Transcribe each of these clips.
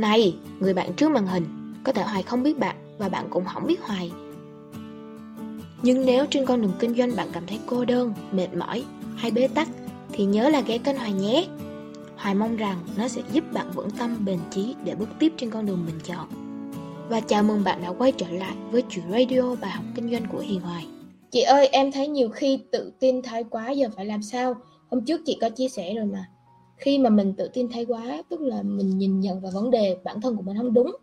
Này, người bạn trước màn hình, có thể Hoài không biết bạn và bạn cũng không biết Hoài. Nhưng nếu trên con đường kinh doanh bạn cảm thấy cô đơn, mệt mỏi hay bế tắc thì nhớ là ghé kênh Hoài nhé. Hoài mong rằng nó sẽ giúp bạn vững tâm bền chí để bước tiếp trên con đường mình chọn. Và chào mừng bạn đã quay trở lại với chuyện radio bài học kinh doanh của Hiền Hoài. Chị ơi, em thấy nhiều khi tự tin thái quá giờ phải làm sao? Hôm trước chị có chia sẻ rồi mà. Khi mà mình tự tin thái quá, tức là mình nhìn nhận vào vấn đề bản thân của mình không đúng.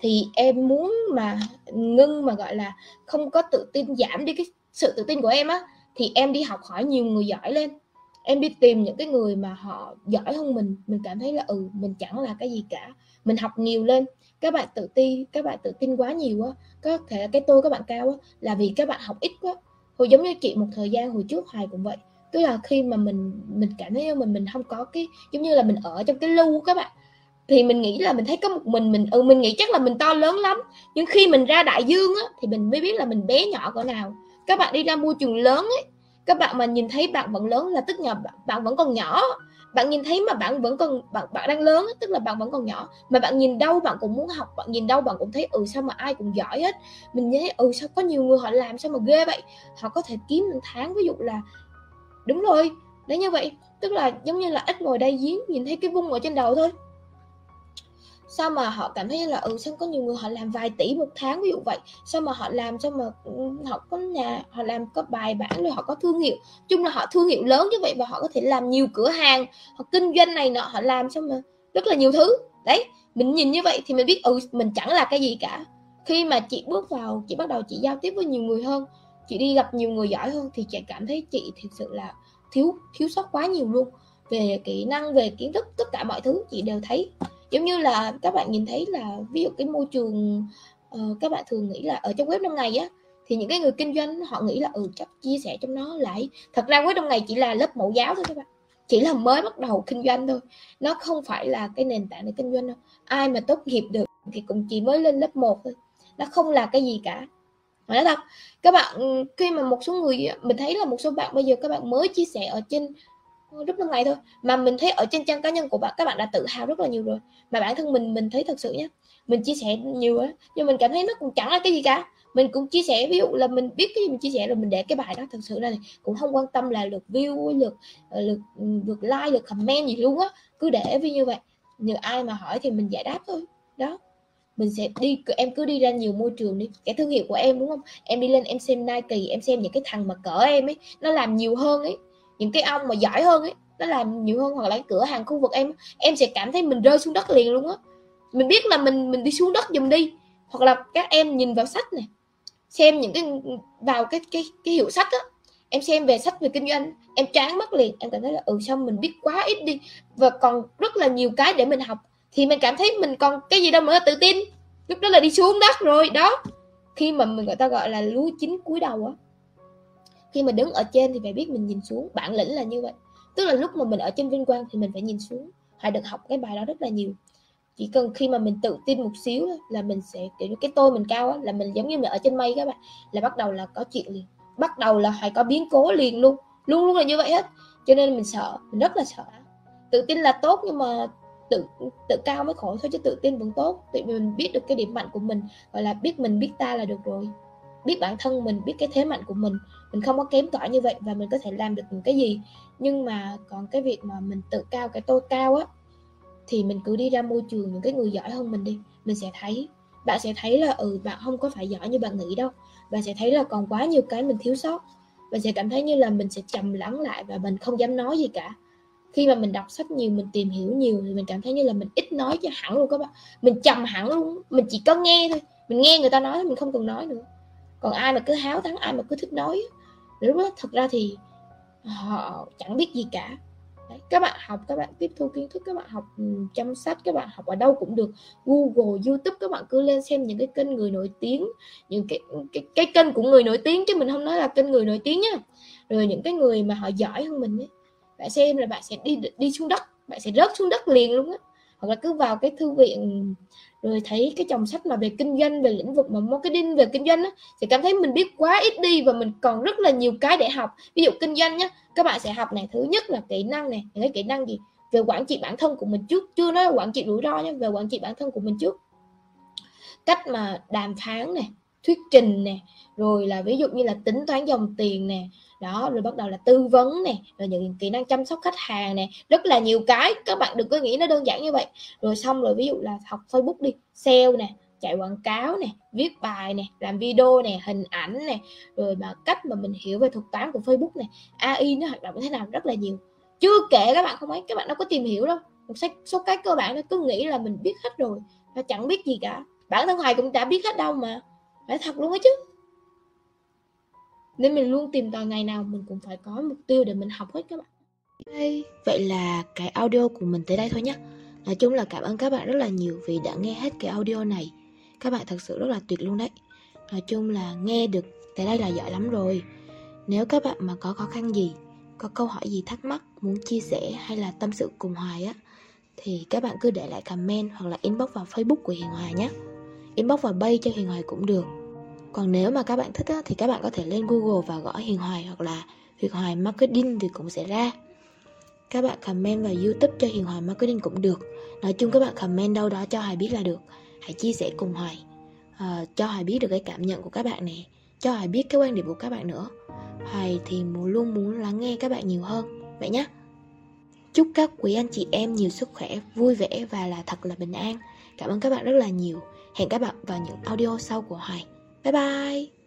Thì em muốn mà ngưng mà gọi là không có tự tin giảm đi cái sự tự tin của em á thì em đi học hỏi nhiều người giỏi lên. Em đi tìm những cái người mà họ giỏi hơn mình mình cảm thấy là ừ mình chẳng là cái gì cả. Mình học nhiều lên. Các bạn tự ti các bạn tự tin quá nhiều á có thể cái tôi các bạn cao á là vì các bạn học ít quá. Hồi giống như chị một thời gian hồi trước hoài cũng vậy tức là khi mà mình mình cảm thấy mình mình không có cái, giống như là mình ở trong cái lưu các bạn. Thì mình nghĩ là mình thấy có một mình mình ừ mình nghĩ chắc là mình to lớn lắm. Nhưng khi mình ra đại dương á, thì mình mới biết là mình bé nhỏ cỡ nào. Các bạn đi ra môi trường lớn ấy, các bạn mà nhìn thấy bạn vẫn lớn là tức là bạn vẫn còn nhỏ. Bạn nhìn thấy mà bạn vẫn còn, bạn bạn đang lớn tức là bạn vẫn còn nhỏ. Mà bạn nhìn đâu bạn cũng muốn học, bạn nhìn đâu bạn cũng thấy ừ sao mà ai cũng giỏi hết. Mình thấy ừ sao có nhiều người họ làm sao mà ghê vậy? Họ có thể kiếm một tháng, ví dụ là đúng rồi đấy như vậy. Tức là giống như là ít ngồi đây giếng, nhìn thấy cái vung ở trên đầu thôi. Sao mà họ cảm thấy là ừ sao có nhiều người họ làm vài tỷ một tháng ví dụ vậy? Sao mà họ làm, sao mà ừ, họ có nhà, họ làm có bài bản rồi họ có thương hiệu? Chung là họ thương hiệu lớn như vậy và họ có thể làm nhiều cửa hàng, họ kinh doanh này nọ, họ làm sao mà rất là nhiều thứ. Đấy, mình nhìn như vậy thì mình biết ừ mình chẳng là cái gì cả. Khi mà chị bước vào, chị bắt đầu chị giao tiếp với nhiều người hơn chị đi gặp nhiều người giỏi hơn thì chị cảm thấy chị thực sự là thiếu thiếu sót quá nhiều luôn. Về kỹ năng về kiến thức tất cả mọi thứ chị đều thấy. Giống như là các bạn nhìn thấy là ví dụ cái môi trường uh, các bạn thường nghĩ là ở trong web năm ngày á thì những cái người kinh doanh họ nghĩ là ừ chắc chia sẻ trong nó lại thật ra web năm ngày chỉ là lớp mẫu giáo thôi các bạn. Chỉ là mới bắt đầu kinh doanh thôi. Nó không phải là cái nền tảng để kinh doanh đâu. Ai mà tốt nghiệp được thì cũng chỉ mới lên lớp 1 thôi. Nó không là cái gì cả nói thật, các bạn ừ, khi mà một số người, mình thấy là một số bạn bây giờ các bạn mới chia sẻ ở trên ờ, rất là ngày thôi. Mà mình thấy ở trên trang cá nhân của bạn, các bạn đã tự hào rất là nhiều rồi. Mà bản thân mình mình thấy thật sự nhé mình chia sẻ nhiều á, nhưng mình cảm thấy nó cũng chẳng là cái gì cả. Mình cũng chia sẻ, ví dụ là mình biết cái gì mình chia sẻ rồi, mình để cái bài đó thật sự là cũng không quan tâm là lượt view, lượt ờ, lượt ừ, lượt like, lượt comment gì luôn á. Cứ để vì như vậy, nhờ ai mà hỏi thì mình giải đáp thôi. Đó mình sẽ đi em cứ đi ra nhiều môi trường đi. Cái thương hiệu của em, đúng không? Em đi lên, em xem Nike, em xem những cái thằng mà cỡ em ấy, nó làm nhiều hơn ấy. Những cái ông mà giỏi hơn ấy, nó làm nhiều hơn hoặc là cửa hàng khu vực em em sẽ cảm thấy mình rơi xuống đất liền luôn á. Mình biết là mình mình đi xuống đất dùm đi. Hoặc là các em nhìn vào sách này, xem những cái, vào cái cái cái hiệu sách á, em xem về sách về kinh doanh, em chán mất liền. Em cảm thấy là ừ sao mình biết quá ít đi. Và còn rất là nhiều cái để mình học thì mình cảm thấy mình còn cái gì đâu mà tự tin. Lúc đó là đi xuống đất rồi đó. Khi mà mình người ta gọi là lúa chín cuối đầu á khi mà đứng ở trên thì phải biết mình nhìn xuống bản lĩnh là như vậy. Tức là lúc mà mình ở trên vinh quang thì mình phải nhìn xuống hãy được học cái bài đó rất là nhiều. Chỉ cần khi mà mình tự tin một xíu là mình sẽ kiểu cái tôi mình cao á, là mình giống như mình ở trên mây các bạn là bắt đầu là có chuyện liền. Bắt đầu là phải có biến cố liền luôn luôn luôn là như vậy hết. Cho nên mình sợ mình rất là sợ. Tự tin là tốt nhưng mà tự tự cao mới khổ thôi chứ tự tin vẫn tốt. Tại vì mình biết được cái điểm mạnh của mình, gọi là biết mình, biết ta là được rồi. Biết bản thân mình, biết cái thế mạnh của mình. Mình không có kém cỏi như vậy và mình có thể làm được những cái gì. Nhưng mà còn cái việc mà mình tự cao, cái tôi cao á, thì mình cứ đi ra môi trường những cái người giỏi hơn mình đi. Mình sẽ thấy, bạn sẽ thấy là ừ bạn không có phải giỏi như bạn nghĩ đâu. Bạn sẽ thấy là còn quá nhiều cái mình thiếu sót. Bạn sẽ cảm thấy như là mình sẽ trầm lắng lại và mình không dám nói gì cả khi mà mình đọc sách nhiều mình tìm hiểu nhiều thì mình cảm thấy như là mình ít nói cho hẳn luôn các bạn. Mình trầm hẳn luôn mình chỉ có nghe thôi. Mình nghe người ta nói mình không cần nói nữa. Còn ai mà cứ háo thắng ai mà cứ thích nói lúc đó thật ra thì họ chẳng biết gì cả. Đấy, các bạn học các bạn tiếp thu kiến thức các bạn học chăm sách các bạn học ở đâu cũng được. Google YouTube các bạn cứ lên xem những cái kênh người nổi tiếng những cái cái, cái kênh của người nổi tiếng chứ mình không nói là kênh người nổi tiếng nhá rồi những cái người mà họ giỏi hơn mình ấy bạn xem là bạn sẽ đi đi xuống đất, bạn sẽ rớt xuống đất liền luôn á. Hoặc là cứ vào cái thư viện, rồi thấy cái chồng sách mà về kinh doanh, về lĩnh vực mà marketing, về kinh doanh á thì cảm thấy mình biết quá ít đi và mình còn rất là nhiều cái để học. Ví dụ kinh doanh nhá các bạn sẽ học này, thứ nhất là kỹ năng này những cái kỹ năng gì? Về quản trị bản thân của mình trước, chưa nói là quản trị rủi ro nhé về quản trị bản thân của mình trước. Cách mà đàm phán này thuyết trình nè, rồi là ví dụ như là tính toán dòng tiền nè, đó, rồi bắt đầu là tư vấn nè, rồi những kỹ năng chăm sóc khách hàng nè, rất là nhiều cái, các bạn đừng có nghĩ nó đơn giản như vậy. Rồi xong rồi ví dụ là học Facebook đi, sale nè, chạy quảng cáo nè, viết bài nè, làm video nè, hình ảnh nè, rồi mà cách mà mình hiểu về thuật toán của Facebook nè AI nó hoạt động như thế nào rất là nhiều. Chưa kể các bạn không ấy, các bạn đâu có tìm hiểu đâu. Một số cái cơ bản nó cứ nghĩ là mình biết hết rồi, nó chẳng biết gì cả. Bản thân hoài cũng đã biết hết đâu mà phải thật luôn á chứ. Nên mình luôn tìm tòi ngày nào mình cũng phải có mục tiêu để mình học hết các bạn. Hey, vậy là cái audio của mình tới đây thôi nhé nói chung là cảm ơn các bạn rất là nhiều vì đã nghe hết cái audio này. Các bạn thật sự rất là tuyệt luôn đấy. Nói chung là nghe được tới đây là giỏi lắm rồi. Nếu các bạn mà có khó khăn gì có câu hỏi gì thắc mắc muốn chia sẻ hay là tâm sự cùng hoài á thì các bạn cứ để lại comment hoặc là inbox vào facebook của hiền hoài nhé inbox vào bay cho hiền hoài cũng được còn nếu mà các bạn thích á, thì các bạn có thể lên google và gõ hiền hoài hoặc là hiền hoài marketing thì cũng sẽ ra. Các bạn comment vào youtube cho hiền hoài marketing cũng được. Nói chung các bạn comment đâu đó cho hoài biết là được. Hãy chia sẻ cùng hoài. À, cho hoài biết được cái cảm nhận của các bạn nè. Cho hoài biết cái quan điểm của các bạn nữa. Hoài thì luôn muốn lắng nghe các bạn nhiều hơn. Vậy nhé chúc các quý anh chị em nhiều sức khỏe vui vẻ và là thật là bình an. Cảm ơn các bạn rất là nhiều. Hẹn các bạn vào những audio sau của hoài. 拜拜。